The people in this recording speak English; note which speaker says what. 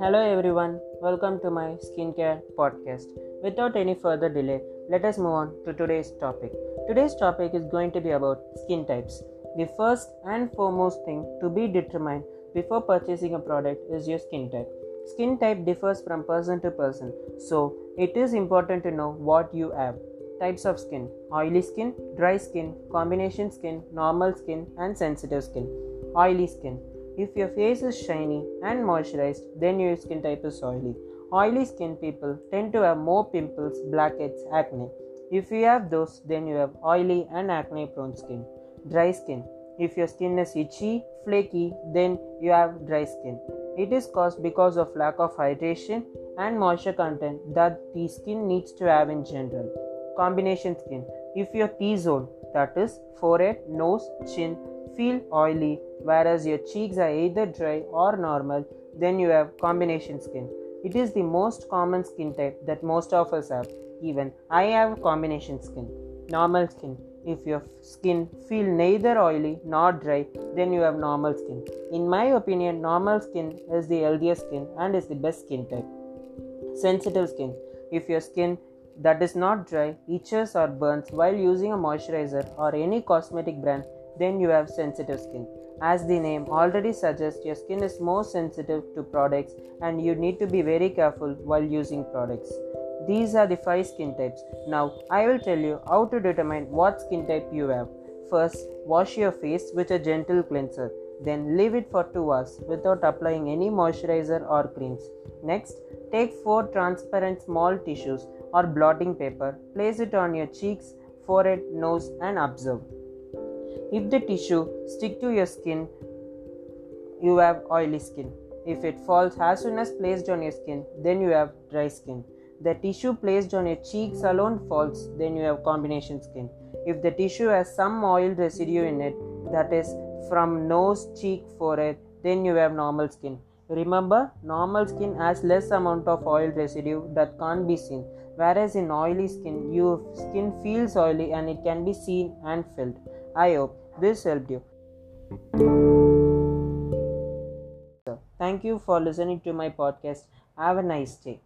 Speaker 1: Hello everyone, welcome to my skincare podcast. Without any further delay, let us move on to today's topic. Today's topic is going to be about skin types. The first and foremost thing to be determined before purchasing a product is your skin type. Skin type differs from person to person, so it is important to know what you have. Types of skin oily skin, dry skin, combination skin, normal skin, and sensitive skin. Oily skin if your face is shiny and moisturized, then your skin type is oily. Oily skin people tend to have more pimples, blackheads, acne. If you have those, then you have oily and acne prone skin. Dry skin. If your skin is itchy, flaky, then you have dry skin. It is caused because of lack of hydration and moisture content that the skin needs to have in general. Combination skin. If your T zone, that is forehead, nose, chin, feel oily, whereas your cheeks are either dry or normal, then you have combination skin. It is the most common skin type that most of us have. Even I have combination skin. Normal skin. If your skin feel neither oily nor dry, then you have normal skin. In my opinion, normal skin is the healthiest skin and is the best skin type. Sensitive skin. If your skin that is not dry, itches or burns while using a moisturizer or any cosmetic brand, then you have sensitive skin. As the name already suggests, your skin is more sensitive to products and you need to be very careful while using products. These are the five skin types. Now, I will tell you how to determine what skin type you have. First, wash your face with a gentle cleanser. Then, leave it for 2 hours without applying any moisturizer or creams. Next, take 4 transparent small tissues or blotting paper, place it on your cheeks, forehead, nose, and observe. If the tissue stick to your skin, you have oily skin. If it falls as soon as placed on your skin, then you have dry skin. The tissue placed on your cheeks alone falls, then you have combination skin. If the tissue has some oil residue in it, that is from nose, cheek, forehead, then you have normal skin. Remember, normal skin has less amount of oil residue that can't be seen, whereas in oily skin, your skin feels oily and it can be seen and felt. I hope this helped you. Thank you for listening to my podcast. Have a nice day.